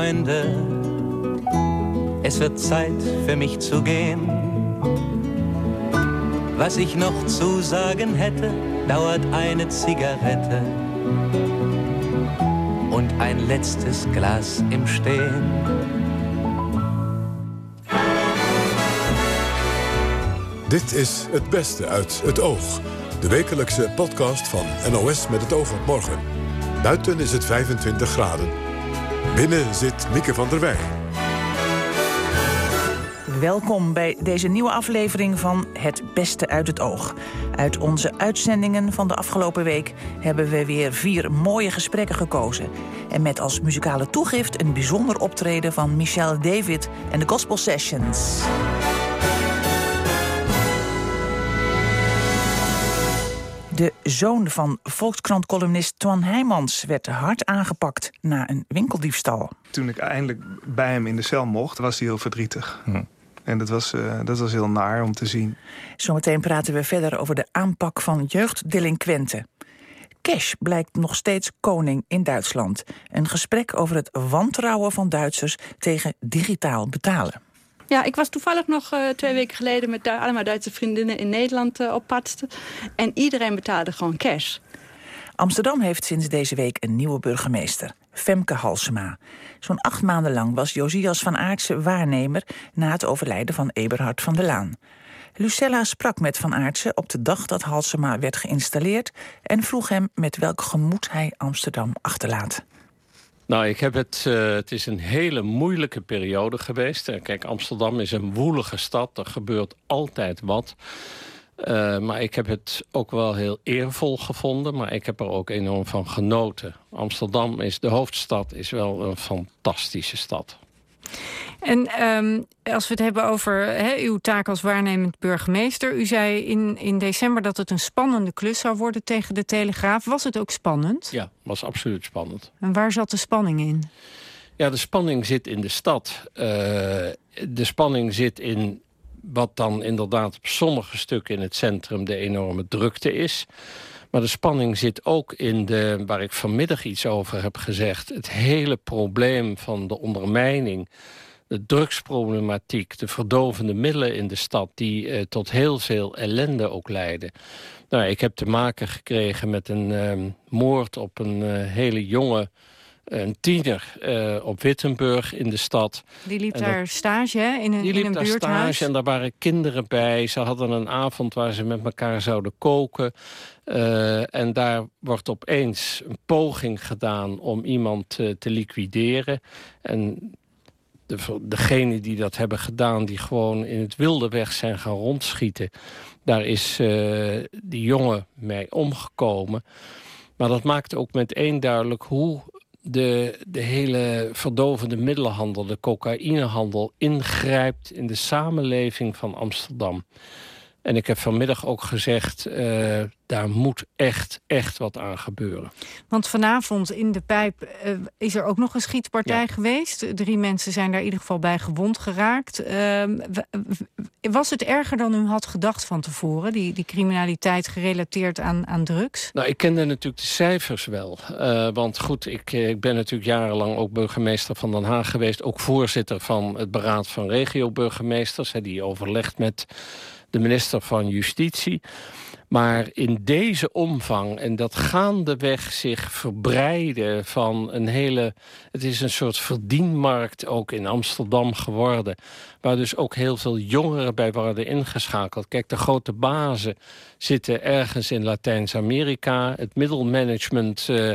Freunde, es wird Zeit für mich zu gehen. Was ich noch zu sagen hätte, dauert eine Zigarette und ein letztes Glas im Stehen. Dit is Het Beste uit het Oog. De wekelijkse podcast van NOS met het oog op morgen. Buiten is het 25 graden. Binnen zit Mieke van der Wij. Welkom bij deze nieuwe aflevering van Het Beste uit het Oog. Uit onze uitzendingen van de afgelopen week hebben we weer vier mooie gesprekken gekozen. En met als muzikale toegift een bijzonder optreden van Michelle David en de Gospel Sessions. De zoon van Volkskrant-columnist Twan Heijmans werd hard aangepakt na een winkeldiefstal. Toen ik eindelijk bij hem in de cel mocht, was hij heel verdrietig. Hm. En dat was, uh, dat was heel naar om te zien. Zometeen praten we verder over de aanpak van jeugddelinquenten. Cash blijkt nog steeds koning in Duitsland. Een gesprek over het wantrouwen van Duitsers tegen digitaal betalen. Ja, ik was toevallig nog uh, twee weken geleden met allemaal Duitse vriendinnen in Nederland uh, op pad. En iedereen betaalde gewoon cash. Amsterdam heeft sinds deze week een nieuwe burgemeester, Femke Halsema. Zo'n acht maanden lang was Josias van Aartsen waarnemer na het overlijden van Eberhard van der Laan. Lucella sprak met Van Aartsen op de dag dat Halsema werd geïnstalleerd en vroeg hem met welk gemoed hij Amsterdam achterlaat. Nou, ik heb het, uh, het is een hele moeilijke periode geweest. Kijk, Amsterdam is een woelige stad. Er gebeurt altijd wat. Uh, maar ik heb het ook wel heel eervol gevonden. Maar ik heb er ook enorm van genoten. Amsterdam is de hoofdstad, is wel een fantastische stad. En um, als we het hebben over he, uw taak als waarnemend burgemeester. U zei in, in december dat het een spannende klus zou worden tegen de Telegraaf. Was het ook spannend? Ja, was absoluut spannend. En waar zat de spanning in? Ja, de spanning zit in de stad. Uh, de spanning zit in wat dan inderdaad op sommige stukken in het centrum de enorme drukte is. Maar de spanning zit ook in de, waar ik vanmiddag iets over heb gezegd... het hele probleem van de ondermijning de drugsproblematiek, de verdovende middelen in de stad... die uh, tot heel veel ellende ook leiden. Nou, ik heb te maken gekregen met een uh, moord op een uh, hele jonge een tiener uh, op Wittenburg in de stad. Die liep daar stage hè? in een, die liep in een daar stage en daar waren kinderen bij. Ze hadden een avond waar ze met elkaar zouden koken. Uh, en daar wordt opeens een poging gedaan om iemand uh, te liquideren. En de, degenen die dat hebben gedaan... die gewoon in het wilde weg zijn gaan rondschieten... daar is uh, die jongen mee omgekomen. Maar dat maakt ook meteen duidelijk hoe de, de hele verdovende middelenhandel... de cocaïnehandel ingrijpt in de samenleving van Amsterdam. En ik heb vanmiddag ook gezegd, uh, daar moet echt, echt wat aan gebeuren. Want vanavond in de pijp uh, is er ook nog een schietpartij ja. geweest. Drie mensen zijn daar in ieder geval bij gewond geraakt. Uh, was het erger dan u had gedacht van tevoren? Die, die criminaliteit gerelateerd aan, aan drugs? Nou, ik kende natuurlijk de cijfers wel. Uh, want goed, ik, ik ben natuurlijk jarenlang ook burgemeester van Den Haag geweest. Ook voorzitter van het Beraad van Regio-burgemeesters. Die overlegt met de minister van Justitie. Maar in deze omvang en dat gaandeweg zich verbreiden van een hele... Het is een soort verdienmarkt ook in Amsterdam geworden. Waar dus ook heel veel jongeren bij worden ingeschakeld. Kijk, de grote bazen zitten ergens in Latijns-Amerika. Het middelmanagement, uh,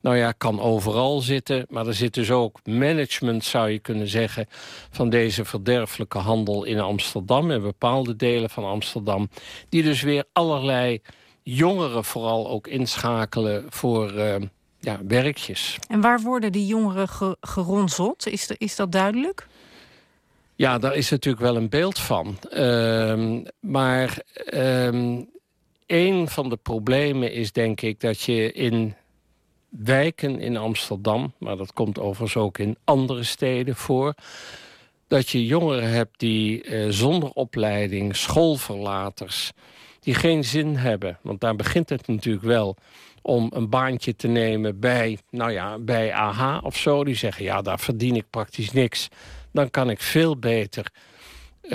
nou ja, kan overal zitten. Maar er zit dus ook management, zou je kunnen zeggen... van deze verderfelijke handel in Amsterdam... en bepaalde delen van Amsterdam... die dus weer allerlei jongeren vooral ook inschakelen voor... Uh, ja, werkjes. En waar worden die jongeren ge geronseld? Is, de, is dat duidelijk? Ja, daar is natuurlijk wel een beeld van. Uh, maar uh, een van de problemen is denk ik dat je in wijken in Amsterdam... maar dat komt overigens ook in andere steden voor... dat je jongeren hebt die uh, zonder opleiding, schoolverlaters die geen zin hebben. Want daar begint het natuurlijk wel om een baantje te nemen bij, nou ja, bij AH of zo. Die zeggen, ja, daar verdien ik praktisch niks. Dan kan ik veel beter uh,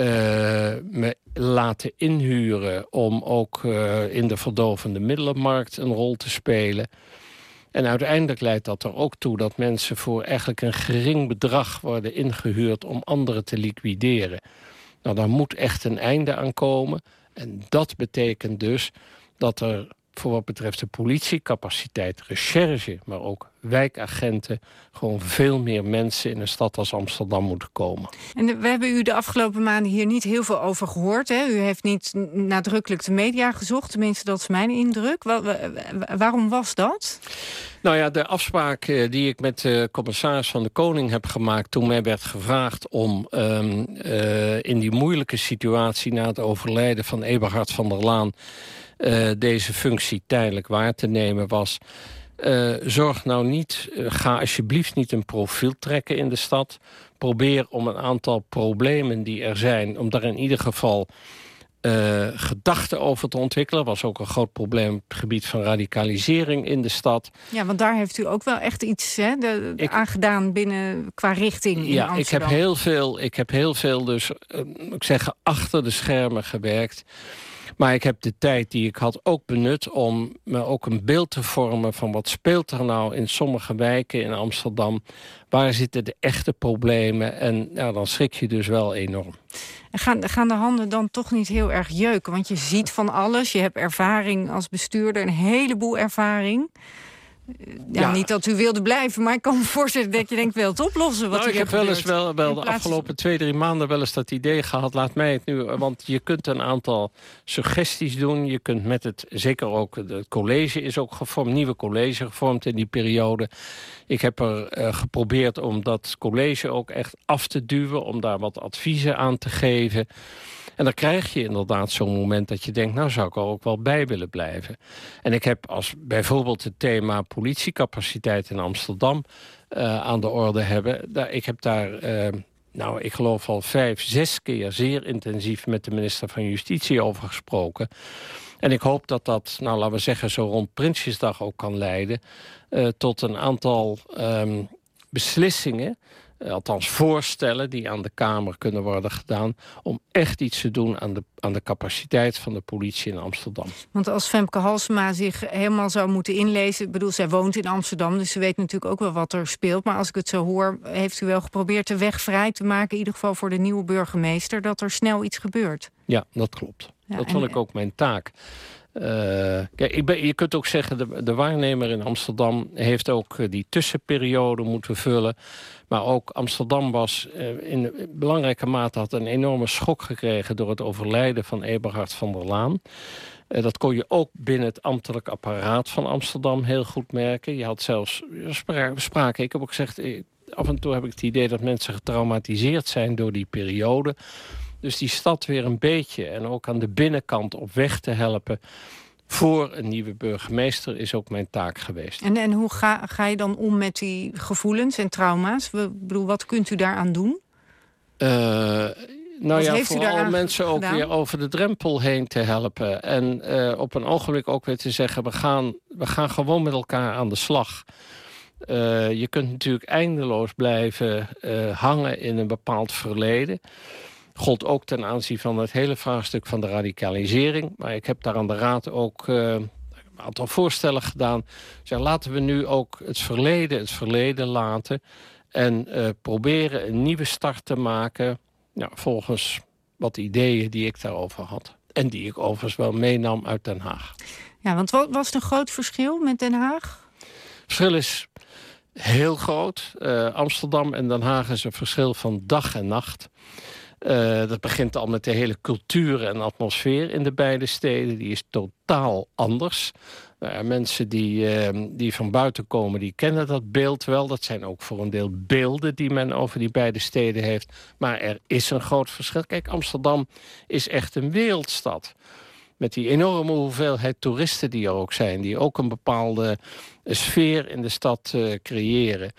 me laten inhuren... om ook uh, in de verdovende middelenmarkt een rol te spelen. En uiteindelijk leidt dat er ook toe dat mensen voor eigenlijk een gering bedrag worden ingehuurd om anderen te liquideren. Nou, daar moet echt een einde aan komen. En dat betekent dus dat er voor wat betreft de politiecapaciteit, recherche... maar ook wijkagenten, gewoon veel meer mensen in een stad als Amsterdam moeten komen. En we hebben u de afgelopen maanden hier niet heel veel over gehoord. Hè? U heeft niet nadrukkelijk de media gezocht, tenminste dat is mijn indruk. waarom was dat? Nou ja, de afspraak eh, die ik met de commissaris van de Koning heb gemaakt... toen mij werd gevraagd om um, uh, in die moeilijke situatie... na het overlijden van Eberhard van der Laan uh, deze functie tijdelijk waar te nemen was... Uh, zorg nou niet, uh, ga alsjeblieft niet een profiel trekken in de stad. Probeer om een aantal problemen die er zijn... om daar in ieder geval uh, gedachten over te ontwikkelen. was ook een groot probleem op het gebied van radicalisering in de stad. Ja, want daar heeft u ook wel echt iets hè, de, ik, aangedaan binnen qua richting in ja, ik heb heel veel, ik heb heel veel dus, ik zeg, achter de schermen gewerkt. Maar ik heb de tijd die ik had ook benut om me ook een beeld te vormen... van wat speelt er nou in sommige wijken in Amsterdam. Waar zitten de echte problemen? En dan schrik je dus wel enorm. En gaan, gaan de handen dan toch niet heel erg jeuken? Want je ziet van alles. Je hebt ervaring als bestuurder, een heleboel ervaring. Ja, niet dat u wilde blijven, maar ik kan me voorstellen dat je denkt, wil het oplossen. Wat nou, ik heb wel eens wel, wel de afgelopen twee, drie maanden wel eens dat idee gehad. Laat mij het nu, want je kunt een aantal suggesties doen. Je kunt met het, zeker ook, het college is ook gevormd, nieuwe college gevormd in die periode. Ik heb er uh, geprobeerd om dat college ook echt af te duwen, om daar wat adviezen aan te geven. En dan krijg je inderdaad zo'n moment dat je denkt... nou zou ik er ook wel bij willen blijven. En ik heb als bijvoorbeeld het thema politiecapaciteit in Amsterdam... Uh, aan de orde hebben. Daar, ik heb daar... Uh, nou, ik geloof al vijf, zes keer zeer intensief met de minister van Justitie over gesproken. En ik hoop dat dat, nou laten we zeggen, zo rond Prinsjesdag ook kan leiden... Uh, tot een aantal um, beslissingen eh, althans voorstellen die aan de Kamer kunnen worden gedaan... om echt iets te doen aan de, aan de capaciteit van de politie in Amsterdam. Want als Femke Halsema zich helemaal zou moeten inlezen... ik bedoel, zij woont in Amsterdam, dus ze weet natuurlijk ook wel wat er speelt... maar als ik het zo hoor, heeft u wel geprobeerd de weg vrij te maken... in ieder geval voor de nieuwe burgemeester, dat er snel iets gebeurt. Ja, dat klopt. dat vond ik ook mijn taak. Ben, je kunt ook zeggen, de, de waarnemer in Amsterdam heeft ook uh, die tussenperiode moeten vullen. Maar ook Amsterdam was uh, in belangrijke mate had een enorme schok gekregen door het overlijden van Eberhard van der Laan. dat kon je ook binnen het ambtelijk apparaat van Amsterdam heel goed merken. Je had zelfs spraken, ik heb ook gezegd, af en toe heb ik het idee dat mensen getraumatiseerd zijn door die periode. Dus die stad weer een beetje en ook aan de binnenkant op weg te helpen voor een nieuwe burgemeester is ook mijn taak geweest. En, en hoe ga, ga je dan om met die gevoelens en trauma's? We, bedoel, wat kunt u daaraan doen? Uh, nou ja, vooral mensen ook weer over de drempel heen te helpen. En uh, op een ogenblik ook weer te zeggen... we gaan, we gaan gewoon met elkaar aan de slag. Uh, je kunt natuurlijk eindeloos blijven hangen in een bepaald verleden gold ook ten aanzien van het hele vraagstuk van de radicalisering. Maar ik heb daar aan de Raad ook uh, een aantal voorstellen gedaan. Zeg, laten we nu ook het verleden het verleden laten... en uh, proberen een nieuwe start te maken... Volgens wat ideeën die ik daarover had. En die ik overigens wel meenam uit Den Haag. Ja, want wat was het een groot verschil met Den Haag? Het verschil is heel groot. Uh, Amsterdam en Den Haag is een verschil van dag en nacht. Uh, dat begint al met de hele cultuur en atmosfeer in de beide steden. Die is totaal anders. Uh, mensen die, uh, die van buiten komen, die kennen dat beeld wel. Dat zijn ook voor een deel beelden die men over die beide steden heeft. Maar er is een groot verschil. Kijk, Amsterdam is echt een wereldstad. Met die enorme hoeveelheid toeristen die er ook zijn. Die ook een bepaalde sfeer in de stad eh, creëren.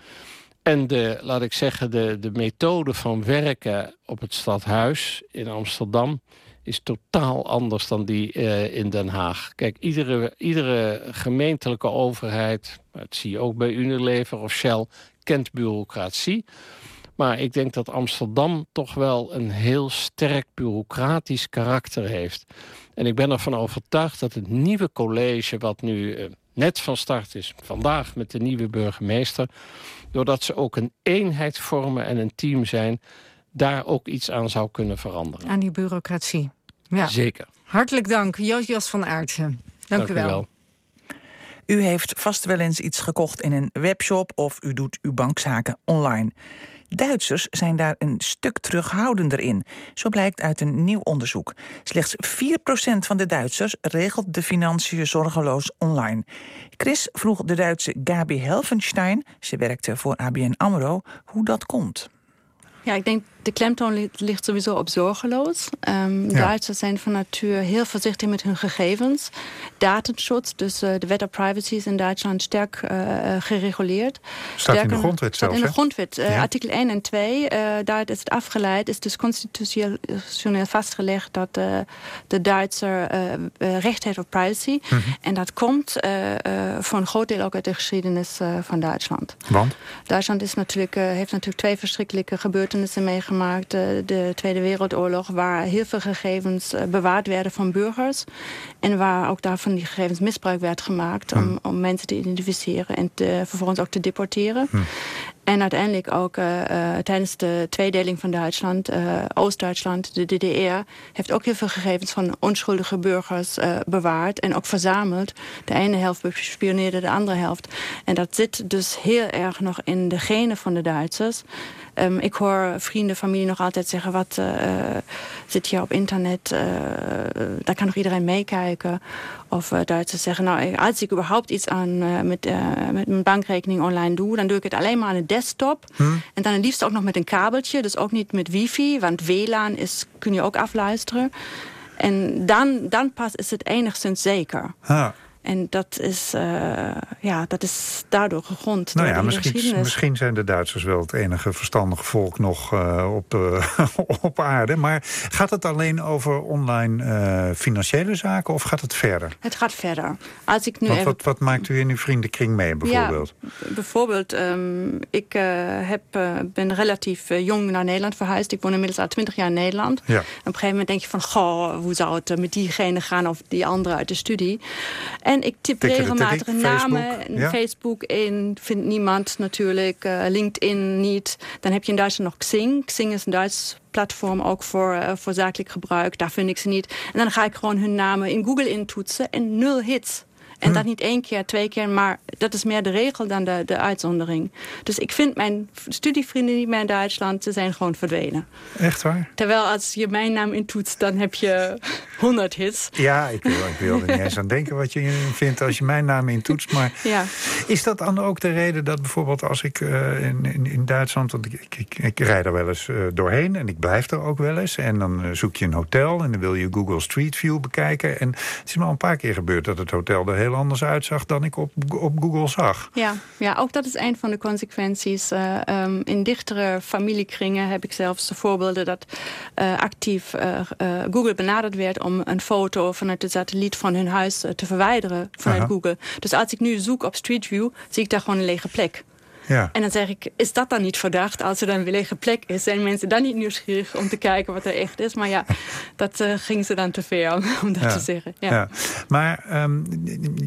En de, laat ik zeggen, de, de methode van werken op het stadhuis in Amsterdam is totaal anders dan die uh, in Den Haag. Kijk, iedere, iedere gemeentelijke overheid, dat zie je ook bij Unilever of Shell, kent bureaucratie. Maar ik denk dat Amsterdam toch wel een heel sterk bureaucratisch karakter heeft. En ik ben ervan overtuigd dat het nieuwe college... wat nu uh, net van start is, vandaag met de nieuwe burgemeester... doordat ze ook een eenheid vormen en een team zijn... daar ook iets aan zou kunnen veranderen. Aan die bureaucratie. Ja. Zeker. Hartelijk dank, Jos van Aartsen. Dank, dank u wel. wel. U heeft vast wel eens iets gekocht in een webshop of u doet uw bankzaken online. Duitsers zijn daar een stuk terughoudender in. Zo blijkt uit een nieuw onderzoek. Slechts 4% van de Duitsers regelt de financiën zorgeloos online. Chris vroeg de Duitse Gabi Helfenstein, ze werkte voor ABN AMRO, hoe dat komt. Ja, ik denk de klemtoon ligt sowieso op zorgeloos. Um, ja. Duitsers zijn van natuur heel voorzichtig met hun gegevens. Datenschutz, dus uh, de wet op privacy is in Duitsland sterk uh, gereguleerd. Staat in de grondwet zelfs, in de grondwet, uh, ja. artikel 1 en 2. daar is het afgeleid, is dus constitutioneel vastgelegd... dat de Duitser recht heeft op privacy. Mm -hmm. En dat komt voor een groot deel ook uit de geschiedenis van Duitsland. Want? Duitsland is natuurlijk, heeft natuurlijk twee verschrikkelijke gebeurtenissen meegemaakt gemaakt, de Tweede Wereldoorlog... waar heel veel gegevens eh, bewaard werden van burgers. En waar ook daarvan die gegevens misbruik werd gemaakt... om, om mensen te identificeren en te, vervolgens ook te deporteren. Hm. En uiteindelijk ook uh, uh, tijdens de tweedeling van Duitsland, uh, Oost-Duitsland, de DDR, heeft ook heel veel gegevens van onschuldige burgers bewaard en ook verzameld. De ene helft bespioneerde de andere helft. En dat zit dus heel erg nog in de genen van de Duitsers. Um, ik hoor vrienden, familie nog altijd zeggen... wat zit hier op internet, daar kan nog iedereen meekijken. Of Duitsers zeggen, nou, als ik überhaupt iets aan met, met mijn bankrekening online doe... dan doe ik het alleen maar aan het desktop. Hm. En dan het liefst ook nog met een kabeltje. Dus ook niet met wifi, want WLAN is, kun je ook afluisteren. En dan, dan pas is het enigszins zeker. En dat is, uh, ja, dat is daardoor gegrond. Nou ja, misschien, misschien zijn de Duitsers wel het enige verstandige volk nog uh, op, uh, op aarde. Maar gaat het alleen over online financiële zaken of gaat het verder? Het gaat verder. Als ik nu wat, wat, wat, maakt u in uw vriendenkring mee bijvoorbeeld? Ja, bijvoorbeeld, um, ik heb, ben relatief jong naar Nederland verhuisd. Ik woon inmiddels al twintig jaar in Nederland. Ja. op een gegeven moment denk je van, goh, hoe zou het met diegene gaan of die andere uit de studie? En ik tip regelmatig namen, Facebook, Facebook in, vindt niemand natuurlijk, uh, LinkedIn niet. Dan heb je in Duitsland nog Xing. Xing is een Duits platform ook voor, uh, voor zakelijk gebruik. Daar vind ik ze niet. En dan ga ik gewoon hun namen in Google intoetsen en nul hits. En hm. dat niet één keer, twee keer, maar dat is meer de regel dan de, de uitzondering. Dus ik vind mijn studievrienden niet meer in Duitsland, ze zijn gewoon verdwenen. Echt waar? Terwijl als je mijn naam intoetst, dan heb je 100 hits. Ja, ik wil, ik wil er niet eens aan denken wat je vindt als je mijn naam intoetst. Maar ja. is dat dan ook de reden dat bijvoorbeeld als ik uh, in, in, in, Duitsland... want ik, ik, ik, ik rijd er wel eens uh, doorheen en ik blijf er ook wel eens... en dan uh, zoek je een hotel en dan wil je Google Street View bekijken... en het is me al een paar keer gebeurd dat het hotel er heel anders uitzag dan ik op, op Google zag. Ja, ja, ook dat is een van de consequenties. Uh, um, in dichtere familiekringen heb ik zelfs de voorbeelden dat uh, actief uh, Google benaderd werd om een foto vanuit de satelliet van hun huis te verwijderen vanuit Aha. Google. Dus als ik nu zoek op Street View, zie ik daar gewoon een lege plek. Ja. En dan zeg ik, is dat dan niet verdacht? Als er dan een lege plek is, zijn mensen dan niet nieuwsgierig om te kijken wat er echt is? Maar ja, dat uh, ging ze dan te ver om, om dat ja. te zeggen. Ja. ja. Maar um,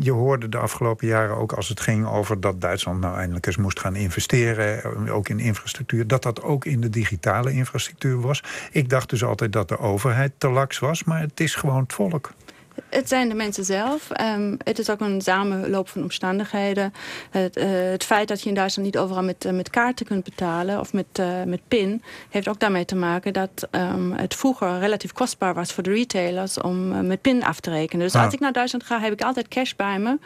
je hoorde de afgelopen jaren ook als het ging over dat Duitsland nou eindelijk eens moest gaan investeren, eh, ook in infrastructuur, dat dat ook in de digitale infrastructuur was. Ik dacht dus altijd dat de overheid te laks was, maar het is gewoon het volk. Het zijn de mensen zelf. Um, het is ook een samenloop van omstandigheden. Het, uh, het, feit dat je in Duitsland niet overal met, uh, met kaarten kunt betalen... of met, uh, met PIN, heeft ook daarmee te maken... dat um, het vroeger relatief kostbaar was voor de retailers... om met PIN af te rekenen. Dus ah. als ik naar Duitsland ga, heb ik altijd cash bij me.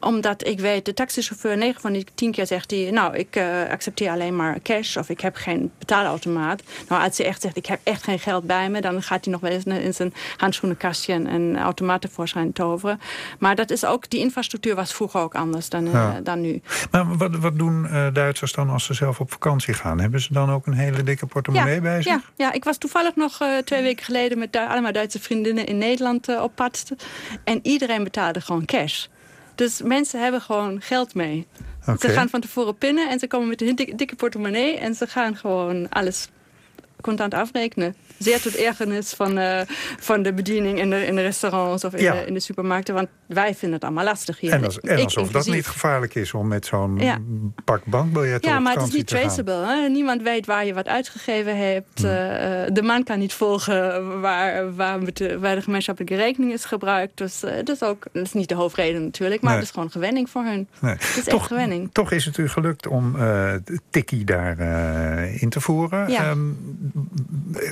Omdat ik weet, de taxichauffeur 9 van die 10 keer zegt... Die, nou, ik accepteer alleen maar cash of ik heb geen betaalautomaat. Nou, als hij echt zegt, ik heb echt geen geld bij me... dan gaat hij nog wel eens in zijn handschoenenkastje... een automaat cinema tevoorschijn toveren. Maar dat is ook, die infrastructuur was vroeger ook anders dan, uh, dan nu. Maar wat, wat doen Duitsers dan als ze zelf op vakantie gaan? Hebben ze dan ook een hele dikke portemonnee bij zich? Ja, ja, ik was toevallig nog twee weken geleden met allemaal Duitse vriendinnen in Nederland op pad. En iedereen betaalde gewoon cash. Dus mensen hebben gewoon geld mee. Ze gaan van tevoren pinnen en ze komen met een dikke, dikke portemonnee... en ze gaan gewoon alles contant afrekenen zeer tot ergernis van, uh, van de bediening in de, in de restaurants of in, de, in, de, supermarkten. Want wij vinden het allemaal lastig hier. En, als, en alsof dat niet gevaarlijk is om met zo'n ja. pak bankbiljetten Ja, maar het is niet traceable. Hè? Niemand weet waar je wat uitgegeven hebt. Hmm. Uh, de man kan niet volgen waar, waar, de, waar de gemeenschappelijke rekening is gebruikt. Dus uh, dat, is ook, dat is niet de hoofdreden natuurlijk. Maar het is gewoon gewenning voor hun. Nee. Het is toch, echt gewenning. Toch is het u gelukt om Tikkie daar in te voeren. Ja. Um,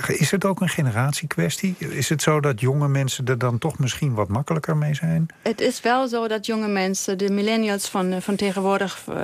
is het ook een generatiekwestie? Is het zo dat jonge mensen er dan toch misschien wat makkelijker mee zijn? Het is wel zo dat jonge mensen, de millennials van, van tegenwoordig... Uh,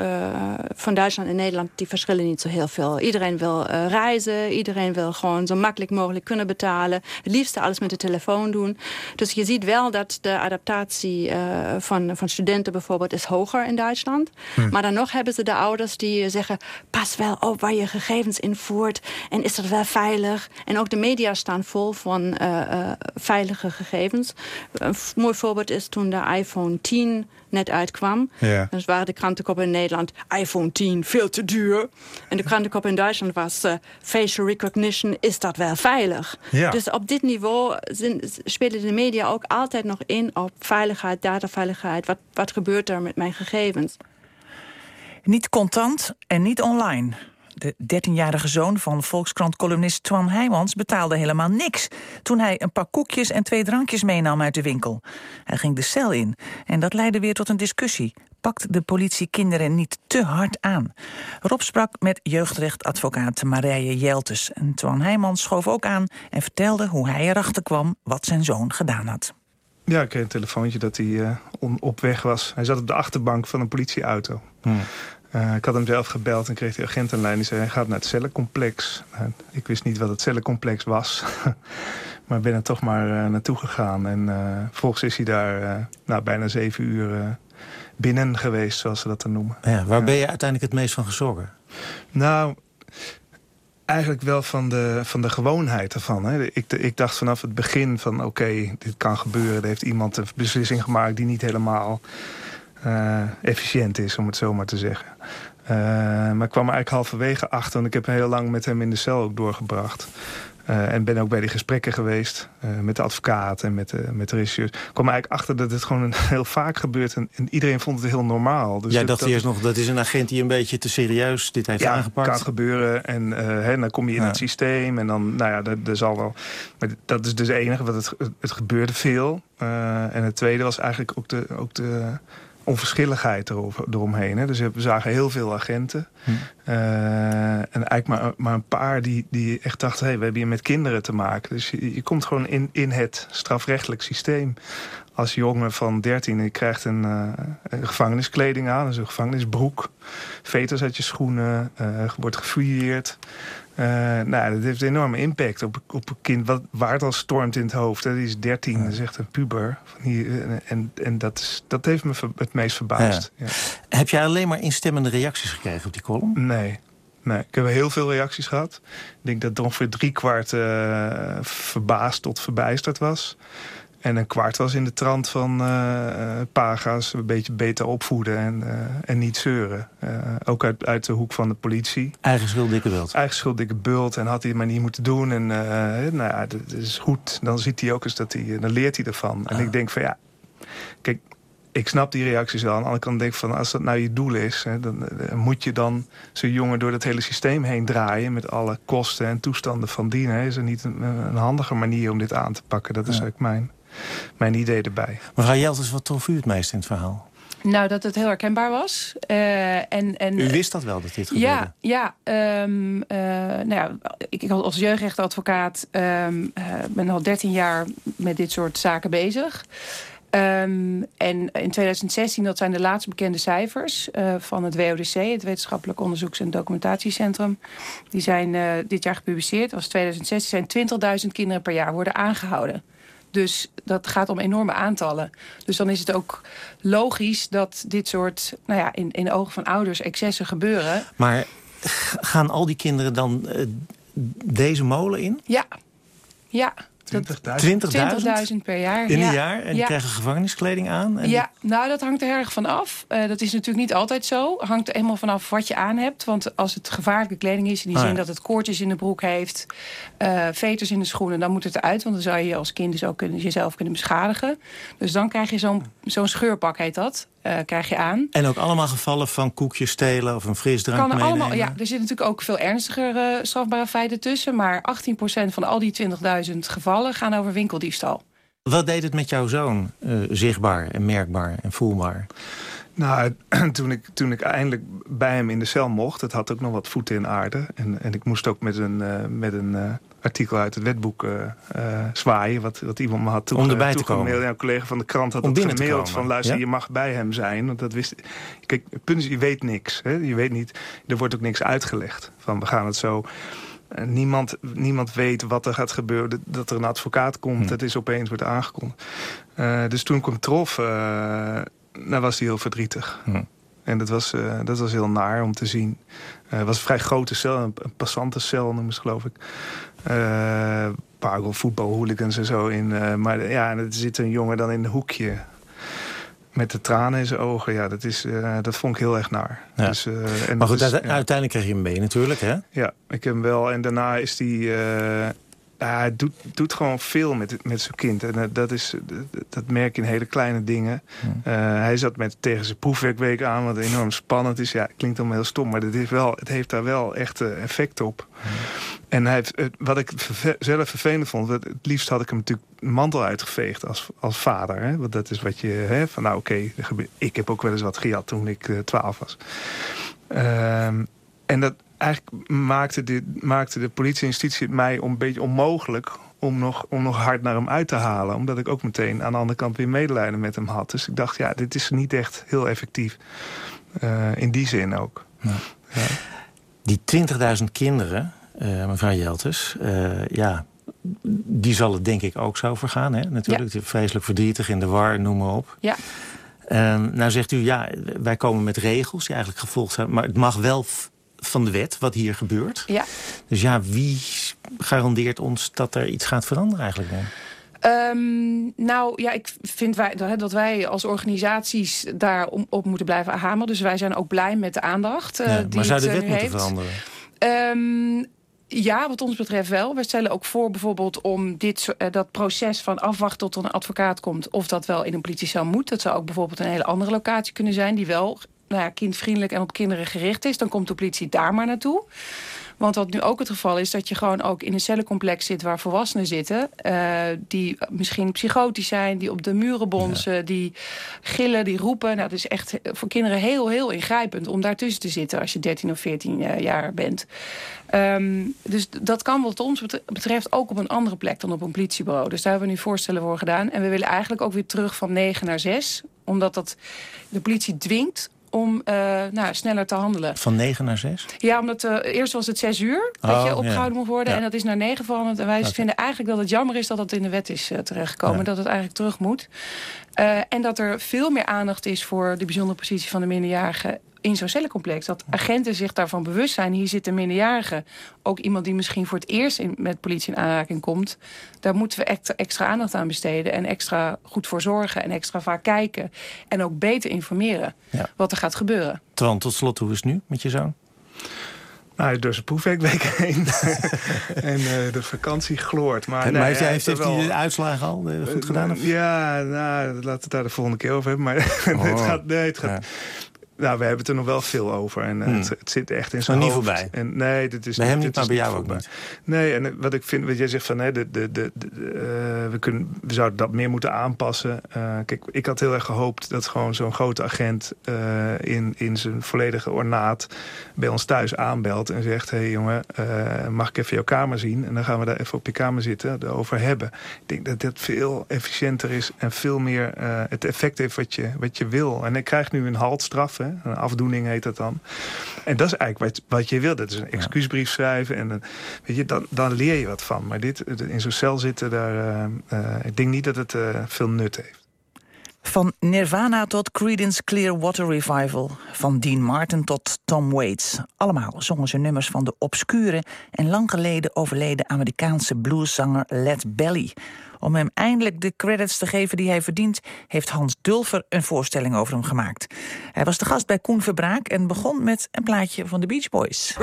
van Duitsland en Nederland, die verschillen niet zo heel veel. Iedereen wil uh, reizen, iedereen wil gewoon zo makkelijk mogelijk kunnen betalen. Het liefste alles met de telefoon doen. Dus je ziet wel dat de adaptatie uh, van, van studenten bijvoorbeeld... is hoger in Duitsland. Hm. Maar dan nog hebben ze de ouders die zeggen... pas wel op waar je gegevens invoert en is dat wel veilig. En ook de media staan vol van uh, uh, veilige gegevens. Een mooi voorbeeld is toen de iPhone 10 net uitkwam. Ja. Dus waren de krantenkop in Nederland... iPhone 10, veel te duur. En de krantenkop in Duitsland was... Uh, facial recognition, is dat wel veilig? Ja. Dus op dit niveau zijn, spelen de media ook altijd nog in... op veiligheid, dataveiligheid. Wat, wat gebeurt er met mijn gegevens? Niet contant en niet online. De 13-jarige zoon van Volkskrant-columnist Twan Heijmans betaalde helemaal niks... toen hij een paar koekjes en twee drankjes meenam uit de winkel. Hij ging de cel in en dat leidde weer tot een discussie. Pakt de politie kinderen niet te hard aan? Rob sprak met jeugdrechtadvocaat Marije Jeltes. En Twan Heijmans schoof ook aan en vertelde hoe hij erachter kwam... wat zijn zoon gedaan had. Ja, ik kreeg een telefoontje dat hij uh, op weg was. Hij zat op de achterbank van een politieauto. Hmm. Uh, ik had hem zelf gebeld en kreeg de agent een lijn. Die zei, hij gaat naar het cellencomplex. Uh, ik wist niet wat het cellencomplex was. maar ben er toch maar uh, naartoe gegaan. En vervolgens is hij daar nou, bijna zeven uur binnen geweest, zoals ze dat dan noemen. Ja, waar ben je uiteindelijk het meest van gezorgd? Nou, eigenlijk wel van de, van de gewoonheid ervan. Hè. Ik, ik dacht vanaf het begin van oké, dit kan gebeuren. Er heeft iemand een beslissing gemaakt die niet helemaal uh, efficiënt is, om het zo maar te zeggen. Uh, maar ik kwam er eigenlijk halverwege achter... want ik heb heel lang met hem in de cel ook doorgebracht. Uh, en ben ook bij die gesprekken geweest uh, met de advocaat en met, uh, met de regisseurs. Ik kwam eigenlijk achter dat het gewoon heel vaak gebeurt. En, en, iedereen vond het heel normaal. Dus Jij dacht dat, eerst nog, dat is een agent die een beetje te serieus dit heeft ja, aangepakt? kan gebeuren. En hè, dan kom je in ja. het systeem. En dan, nou ja, dat, dat zal wel... Maar dat is dus het enige, want het, het gebeurde veel. en het tweede was eigenlijk ook de... Ook de onverschilligheid eromheen. Hè. Dus we zagen heel veel agenten. Hm. Uh, en eigenlijk maar, maar een paar die, die echt dachten... Hey, we hebben hier met kinderen te maken. Dus je, je komt gewoon in, in het strafrechtelijk systeem als jongen van 13 je krijgt een, uh, een, gevangeniskleding aan, dus een gevangenisbroek, veters uit je schoenen, uh, wordt gefouilleerd. Uh, nou, dat heeft een enorme impact op, op een kind wat, waar het al stormt in het hoofd. Hè. Die is 13, dat is echt een puber. en en dat, is, dat heeft me het meest verbaasd. Ja. Ja. Heb jij alleen maar instemmende reacties gekregen op die column? Nee. Nee, ik heb heel veel reacties gehad. Ik denk dat ongeveer driekwart uh, verbaasd tot verbijsterd was. En een kwart was in de trant van uh, paga's een beetje beter opvoeden en, uh, en niet zeuren. Uh, ook uit, uit de hoek van de politie. Eigen schuld, dikke bult. Eigen schuld, dikke bult. En had hij het maar niet moeten doen. En nou ja, dat is goed. Dan ziet hij ook eens dat hij, dan leert hij ervan. Ah. En ik denk van ja, kijk, ik snap die reacties wel. Aan de andere kant denk ik van, als dat nou je doel is... Hè, dan, moet je dan zo'n jongen door dat hele systeem heen draaien... met alle kosten en toestanden van dien. Hè. Is er niet een, een handige manier om dit aan te pakken? Dat is ja. eigenlijk mijn mijn idee erbij. Mevrouw Jelters, wat trof u het meest in het verhaal? Nou, dat het heel herkenbaar was. Uh, en, en, U wist dat wel, dat dit gebeurde? Ja, ja, um, uh, nou ja ik als jeugdrechtadvocaat um, uh, ben al 13 jaar met dit soort zaken bezig. Um, en in 2016, dat zijn de laatste bekende cijfers van het WODC... het Wetenschappelijk Onderzoeks- en Documentatiecentrum. Die zijn dit jaar gepubliceerd. Dat was 2016 zijn 20.000 kinderen per jaar worden aangehouden Dus dat gaat om enorme aantallen. Dus dan is het ook logisch dat dit soort, nou ja, in, in de ogen van ouders excessen gebeuren. Maar gaan al die kinderen dan uh, deze molen in? Ja, ja. 20.000 20 per jaar. In een jaar? En die krijgen gevangeniskleding aan? En ja, nou dat hangt er erg van af. Uh, dat is natuurlijk niet altijd zo. Hangt er helemaal vanaf wat je aan hebt. Want als het gevaarlijke kleding is, in die ah, zin dat het koortjes in de broek heeft... Uh, veters in de schoenen, dan moet het eruit. Want dan zou je als kind dus ook kunnen, jezelf kunnen beschadigen. Dus dan krijg je zo'n zo'n scheurpak, heet dat. Uh, krijg je aan. En ook allemaal gevallen van koekjes stelen of een frisdrank kan er meenemen? allemaal, Ja, er zitten natuurlijk ook veel ernstigere strafbare feiten tussen. Maar 18% van al die 20.000 gevallen gaan over winkeldiefstal. Wat deed het met jouw zoon uh, zichtbaar en merkbaar en voelbaar? Nou, toen ik, toen ik eindelijk bij hem in de cel mocht... het had ook nog wat voeten in aarde. En, en ik moest ook met een, uh, met een uh, artikel uit het wetboek uh, zwaaien... Wat, wat iemand me had toe, Om erbij te komen? Ja, een collega van de krant had het gemaild van... luister, ja? je mag bij hem zijn. Want dat wist, kijk, het punt is, je weet niks. Hè? Je weet niet, er wordt ook niks uitgelegd. Van, we gaan het zo... Niemand, niemand weet wat er gaat gebeuren. Dat er een advocaat komt, hm. dat is opeens wordt aangekondigd. dus toen ik hem trof, nou was hij heel verdrietig. Hm. En dat was, uh, dat was heel naar om te zien. Uh, het was een vrij grote cel, een, een passantencel noemen ze geloof ik. Een paar voetbalhooligans en zo in. maar ja, er zit een jongen dan in een hoekje met de tranen in zijn ogen. Ja, dat, is, uh, dat vond ik heel erg naar. Ja. Dus, uh, en maar goed, is, uiteindelijk kreeg je hem mee natuurlijk, hè? Ja, ik heb hem wel. En daarna is hij... Uh, hij doet, doet gewoon veel met, met zijn kind. En dat, is, dat merk je in hele kleine dingen. Uh, hij zat met, tegen zijn proefwerkweek aan, wat enorm spannend is. Ja, klinkt allemaal heel stom, maar dat is wel, het heeft daar wel echt effect op. En hij heeft, wat ik zelf vervelend vond... het liefst had ik hem natuurlijk mantel uitgeveegd als, als vader. Hè? Want dat is wat je... Hè, van nou oké, okay, ik heb ook wel eens wat gejat toen ik twaalf was. Ehm, en dat, eigenlijk maakte de, maakte de politie en justitie het mij een beetje onmogelijk om nog, om nog hard naar hem uit te halen. Omdat ik ook meteen aan de andere kant weer medelijden met hem had. Dus ik dacht, ja, dit is niet echt heel effectief. Uh, in die zin ook. Ja. Ja. Die 20.000 kinderen, mevrouw Jeltes, uh, ja, die zal het denk ik ook zo vergaan. Hè? Natuurlijk, ja. vreselijk verdrietig, in de war, noem maar op. Ja. nou zegt u, ja, wij komen met regels die eigenlijk gevolgd zijn. Maar het mag wel van de wet wat hier gebeurt. Ja. Dus ja, wie garandeert ons dat er iets gaat veranderen eigenlijk dan? Um, nou ja, ik vind wij, dat wij als organisaties daar op moeten blijven hameren. Dus wij zijn ook blij met de aandacht uh, ja, die Maar zou de wet moeten heeft. veranderen? Um, ja, wat ons betreft wel. We stellen ook voor bijvoorbeeld om dit, uh, dat proces van afwachten tot een advocaat komt... of dat wel in een politiecel moet. Dat zou ook bijvoorbeeld een hele andere locatie kunnen zijn... die wel nou ja, kindvriendelijk en op kinderen gericht is... dan komt de politie daar maar naartoe. Want wat nu ook het geval is, dat je gewoon ook in een cellencomplex zit... waar volwassenen zitten, uh, die misschien psychotisch zijn... die op de muren bonzen, die gillen, die roepen. Nou, dat is echt voor kinderen heel, heel ingrijpend... om daartussen te zitten als je 13 of 14 uh, jaar bent. Um, dus dat kan wat ons betreft ook op een andere plek dan op een politiebureau. Dus daar hebben we nu voorstellen voor gedaan. En we willen eigenlijk ook weer terug van 9 naar 6 omdat dat de politie dwingt om uh, nou, sneller te handelen. Van 9 naar 6? Ja, omdat uh, eerst was het 6 uur dat oh, je opgehouden ja. moet worden. Ja. En dat is naar 9 veranderd. En wij okay. vinden eigenlijk dat het jammer is dat het in de wet is uh, terechtgekomen. Ja. Dat het eigenlijk terug moet. en dat er veel meer aandacht is voor de bijzondere positie van de minderjarigen in zo'n cellencomplex. Dat agenten zich daarvan bewust zijn. Hier zit een minderjarige. Ook iemand die misschien voor het eerst in, met politie in aanraking komt. Daar moeten we extra, extra aandacht aan besteden. En extra goed voor zorgen. En extra vaak kijken. En ook beter informeren ja. wat er gaat gebeuren. Twan, tot slot, hoe is het nu met je zoon? Nou, door zijn proefwerkweek heen. en uh, de vakantie gloort. Maar, nee, heeft, hij, heeft, heeft hij de uitslagen al uh, goed gedaan? Of? Ja, nou, laten we het daar de volgende keer over hebben. Maar oh. het gaat, nee, het gaat, ja. Nou, we hebben het er nog wel veel over. En hmm. het, het, zit echt in zijn niet hoofd. voorbij? En, nee, dit is bij hem niet, maar bij jou ook niet? Nee, en wat ik vind, wat jij zegt van... Hè, de, de, de, de uh, we, kunnen, we zouden dat meer moeten aanpassen. Uh, kijk, ik had heel erg gehoopt dat gewoon zo'n grote agent... In, in zijn volledige ornaat bij ons thuis aanbelt en zegt... hé hey, jongen, mag ik even jouw kamer zien? En dan gaan we daar even op je kamer zitten, erover hebben. Ik denk dat dat veel efficiënter is en veel meer het effect heeft wat je, wat je wil. En ik krijg nu een haltstraf, hè, Een afdoening heet dat dan. En dat is eigenlijk wat, wat je wil. Dat is een excuusbrief schrijven. En weet je, dan, dan leer je wat van. Maar dit, in zo'n cel zitten, daar, ik denk niet dat het veel nut heeft. Van Nirvana tot Creedence Clearwater Revival. Van Dean Martin tot Tom Waits. Allemaal zongen ze nummers van de obscure en lang geleden overleden Amerikaanse blueszanger Led Belly. Om hem eindelijk de credits te geven die hij verdient, heeft Hans Dulfer een voorstelling over hem gemaakt. Hij was de gast bij Koen Verbraak en begon met een plaatje van de Beach Boys.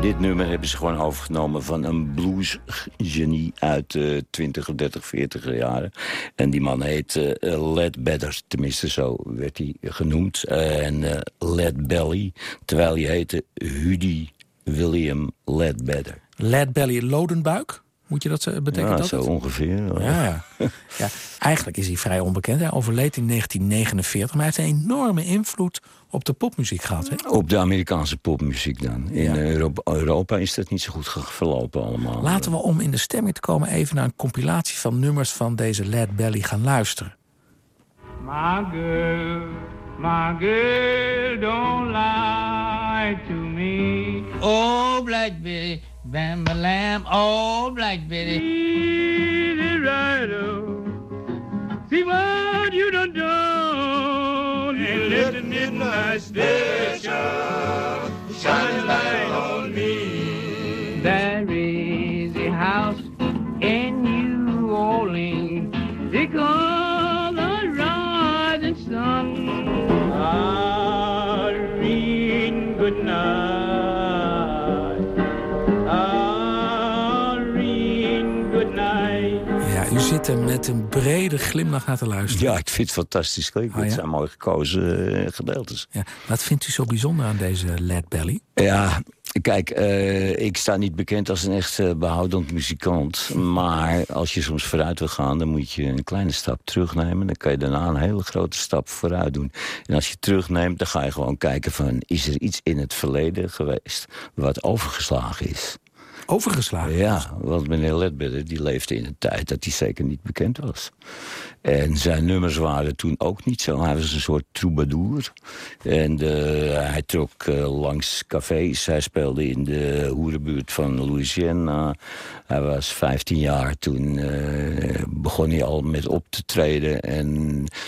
Dit nummer hebben ze gewoon overgenomen van een bluesgenie uit de uh, 20, 30, 40 jaren. En die man heet uh, Led Better, tenminste zo werd hij genoemd. Uh, en uh, Led Belly, terwijl hij heette Hudi William Led Better. Led Belly, lodenbuik? Moet je dat betekenen? Ja, dat zo ongeveer. Ja, ja. ja, eigenlijk is hij vrij onbekend. Hij overleed in 1949, maar hij heeft een enorme invloed op de popmuziek gehad. Hè? Op de Amerikaanse popmuziek dan. In Europa, Europa, is dat niet zo goed verlopen allemaal. Laten we om in de stemming te komen even naar een compilatie van nummers van deze Led Belly gaan luisteren. My girl, my girl, don't lie to me. Oh, Black Betty, bam, lamb, oh, Black Betty. Easy rider, see what you done done. And let the midnight station shine a light on me. There is a house in New Orleans. They call Met een brede glimlach naar te luisteren. Ja, ik vind het fantastisch. Kijk, oh, ja? zijn mooi gekozen uh, gedeeltes. Ja. Wat vindt u zo bijzonder aan deze Led Belly? Ja, Kijk, uh, ik sta niet bekend als een echt uh, behoudend muzikant. Maar als je soms vooruit wil gaan, dan moet je een kleine stap terugnemen. Dan kan je daarna een hele grote stap vooruit doen. En als je terugneemt, dan ga je gewoon kijken van... is er iets in het verleden geweest wat overgeslagen is? Overgeslagen? Ja, want meneer Ledbetter die leefde in een tijd dat hij zeker niet bekend was. En zijn nummers waren toen ook niet zo. Hij was een soort troubadour. En de, hij trok uh, langs cafés. Hij speelde in de hoerenbuurt van Louisiana. Hij was 15 jaar. Toen uh, begon hij al met op te treden. En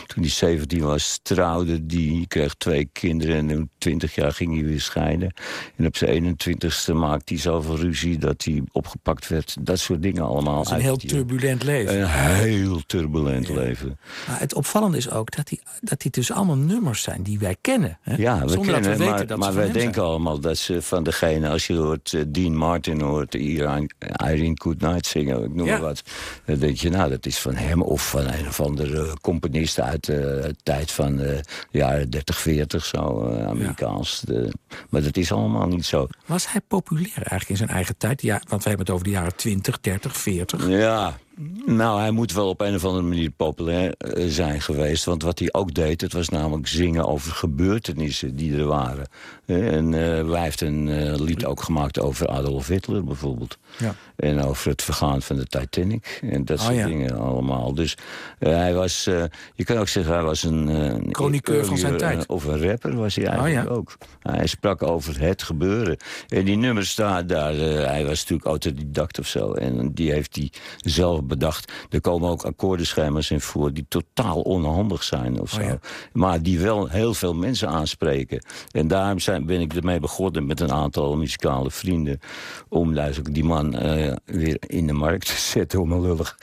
toen hij 17 was, trouwde hij. kreeg twee kinderen. En toen 20 jaar ging hij weer scheiden. En op zijn 21ste maakte hij zoveel ruzie dat hij opgepakt werd. Dat soort dingen allemaal. Het is een heel turbulent leven. Een heel turbulent ja. leven. Maar het opvallende is ook dat die, dat die dus allemaal nummers zijn die wij kennen. Hè? Ja, we Zonder kennen, dat we weten maar, dat maar wij denken zijn. allemaal dat ze van degene... als je hoort uh, Dean Martin hoort, Irene, Irene Goodnight zingen, ik noem Ja. maar wat... dan denk je, nou, dat is van hem of van een of andere componist... uit de tijd van de jaren 30, 40, zo, eh, Amerikaans. De- maar dat is allemaal niet zo. Was hij populair eigenlijk in zijn eigen tijd? Ja, want we hebben het over de jaren 20, 30, 40. Ja, nou, hij moet wel op een of andere manier populair eh, zijn geweest. Want wat hij ook deed, het was namelijk zingen over gebeurtenissen die er waren. Eh, En eh, hij heeft een lied ook gemaakt over Adolf Hitler bijvoorbeeld. Ja. En over het vergaan van de Titanic. En dat Oh, soort ja. dingen allemaal. Dus hij was, je kan ook zeggen, hij was een... een Chroniqueur van zijn tijd. Of een rapper was hij eigenlijk Oh, ja. ook. Hij sprak over het gebeuren. En die nummers daar, daar hij was natuurlijk autodidact of zo. En die heeft hij zelf bedacht. Er komen ook akkoordenschema's in voor die totaal onhandig zijn of zo. Oh, ja. Maar die wel heel veel mensen aanspreken. En daarom zijn, ben ik ermee begonnen met een aantal muzikale vrienden. Om duidelijk die man eh, weer in de markt te zetten om een lullig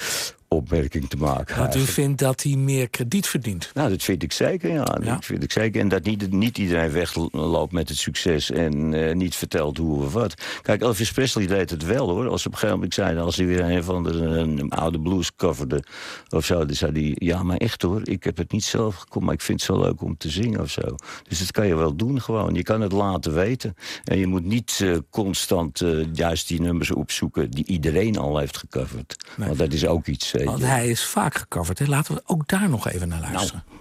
opmerking te maken. Want u vindt dat hij meer krediet verdient. Nou, dat vind ik zeker, ja. Ja. Dat vind ik zeker. En dat niet, niet iedereen wegloopt met het succes en eh, niet vertelt hoe of wat. Kijk, Elvis Presley deed het wel, hoor. Als op een gegeven moment zei, als hij weer een van de een oude blues coverde of zo, dan zei hij, ja, maar echt hoor, ik heb het niet zelf gekomen, maar ik vind het zo leuk om te zingen of zo. Dus dat kan je wel doen gewoon. Je kan het laten weten. En je moet niet eh, constant eh, juist die nummers opzoeken die iedereen al heeft gecoverd. Nee. Want dat is ook iets, Want hij is vaak gecoverd. Hè? Laten we ook daar nog even naar luisteren. Nou.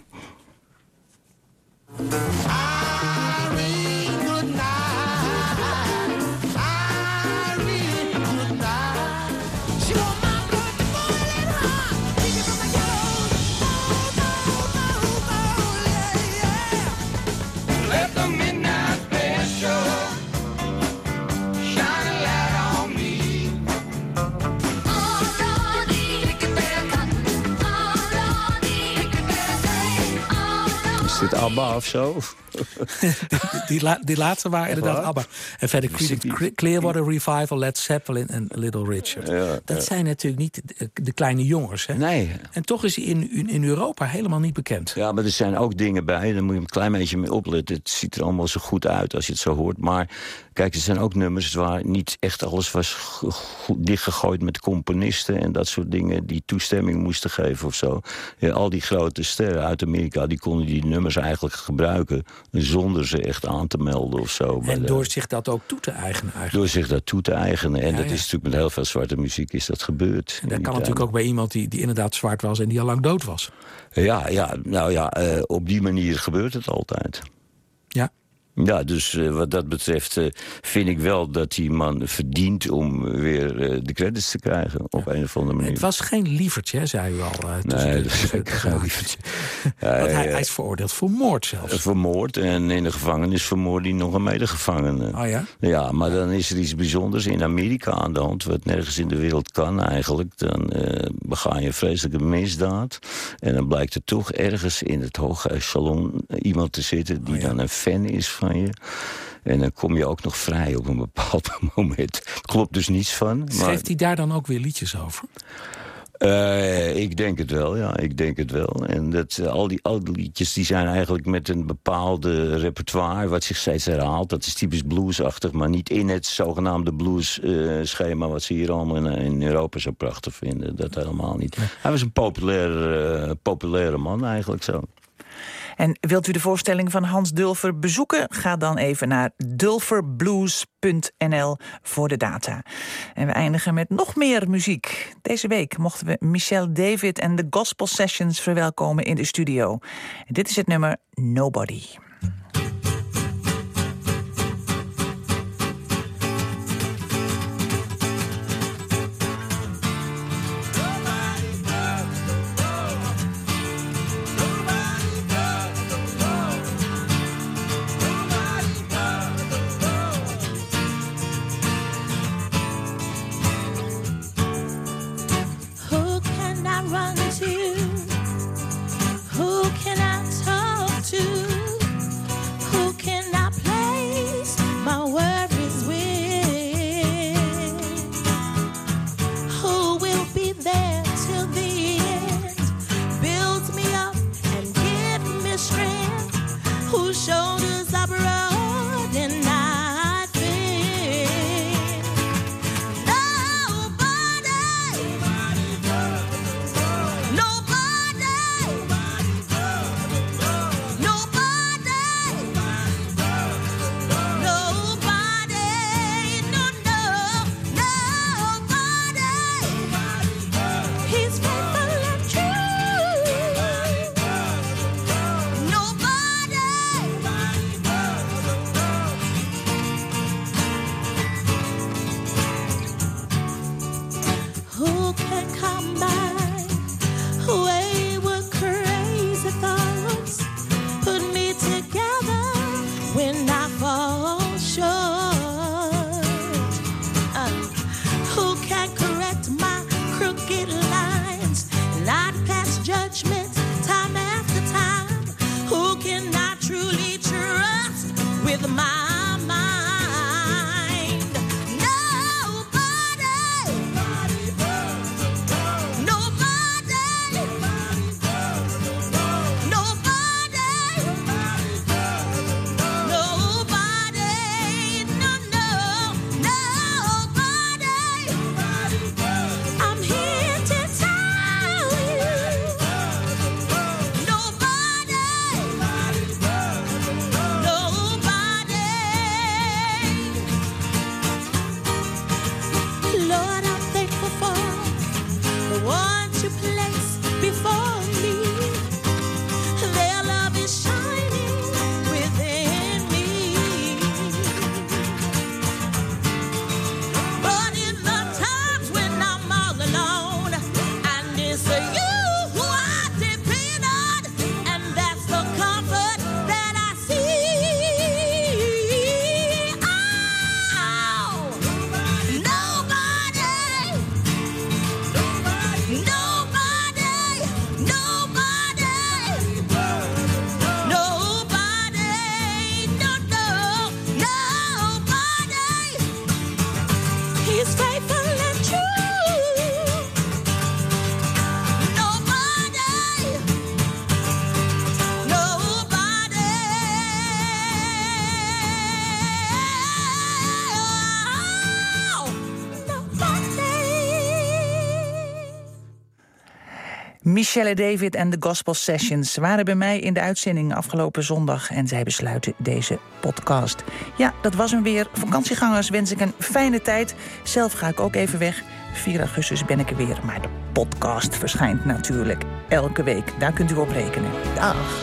ABBA of zo? Die, die, laatste waren inderdaad ABBA. En verder Clearwater Revival, Led Zeppelin en Little Richard. dat zijn natuurlijk niet de, kleine jongens. Hè? Nee. En toch is hij in, in Europa helemaal niet bekend. Ja, maar er zijn ook dingen bij. Daar moet je een klein beetje mee opletten. Het ziet er allemaal zo goed uit als je het zo hoort. Maar kijk, er zijn ook nummers waar niet echt alles was dichtgegooid met componisten en dat soort dingen die toestemming moesten geven of zo. Ja, al die grote sterren uit Amerika, die konden die nummers eigenlijk gebruiken zonder ze echt aan te melden of zo. En door zich dat ook toe te eigenen eigenlijk. Door zich dat toe te eigenen. En dat is natuurlijk met heel veel zwarte muziek is dat gebeurd. En dat kan natuurlijk ook bij iemand die, die inderdaad zwart was en die al lang dood was. Ja, ja nou ja, uh, op die manier gebeurt het altijd. Ja. Dus uh, wat dat betreft uh, vind ik wel dat die man verdient om weer uh, de credits te krijgen. Op ja. een of andere manier. Het was geen lievertje, zei u al. nee, dat is geen lievertje. Want hij, hij, is veroordeeld voor moord zelfs. Voor moord en in de gevangenis vermoordde hij nog een medegevangene. Oh ja? Ja, maar dan is er iets bijzonders in Amerika aan de hand... wat nergens in de wereld kan eigenlijk. Dan bega je een vreselijke misdaad. En dan blijkt er toch ergens in het hoge echelon iemand te zitten... die oh ja. dan een fan is van je. En dan kom je ook nog vrij op een bepaald moment. Klopt dus niets van. Maar... Schrijft hij daar dan ook weer liedjes over? Uh, ik denk het wel, ja, ik denk het wel. En dat, uh, al, die, al die liedjes die zijn eigenlijk met een bepaalde repertoire... wat zich steeds herhaalt. Dat is typisch bluesachtig, maar niet in het zogenaamde blues-schema... wat ze hier allemaal in, in, Europa zo prachtig vinden. Dat helemaal niet. Hij was een populair, populaire man eigenlijk zo. En wilt u de voorstelling van Hans Dulfer bezoeken? Ga dan even naar dulferblues.nl voor de data. En we eindigen met nog meer muziek. Deze week mochten we Michelle David en de Gospel Sessions verwelkomen in de studio. dit is het nummer Nobody. Michelle David en de Gospel Sessions waren bij mij in de uitzending afgelopen zondag... en zij besluiten deze podcast. Ja, dat was hem weer. Vakantiegangers wens ik een fijne tijd. Zelf ga ik ook even weg. 4 augustus ben ik er weer, maar de podcast verschijnt natuurlijk elke week. Daar kunt u op rekenen. Dag.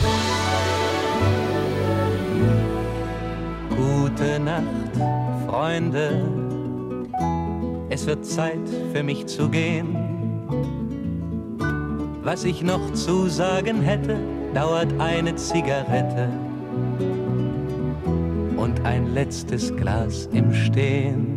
Gute Nacht, Freunde. Es wird Zeit für mich zu gehen. Was ich noch zu sagen hätte, dauert eine Zigarette und ein letztes Glas im Stehen.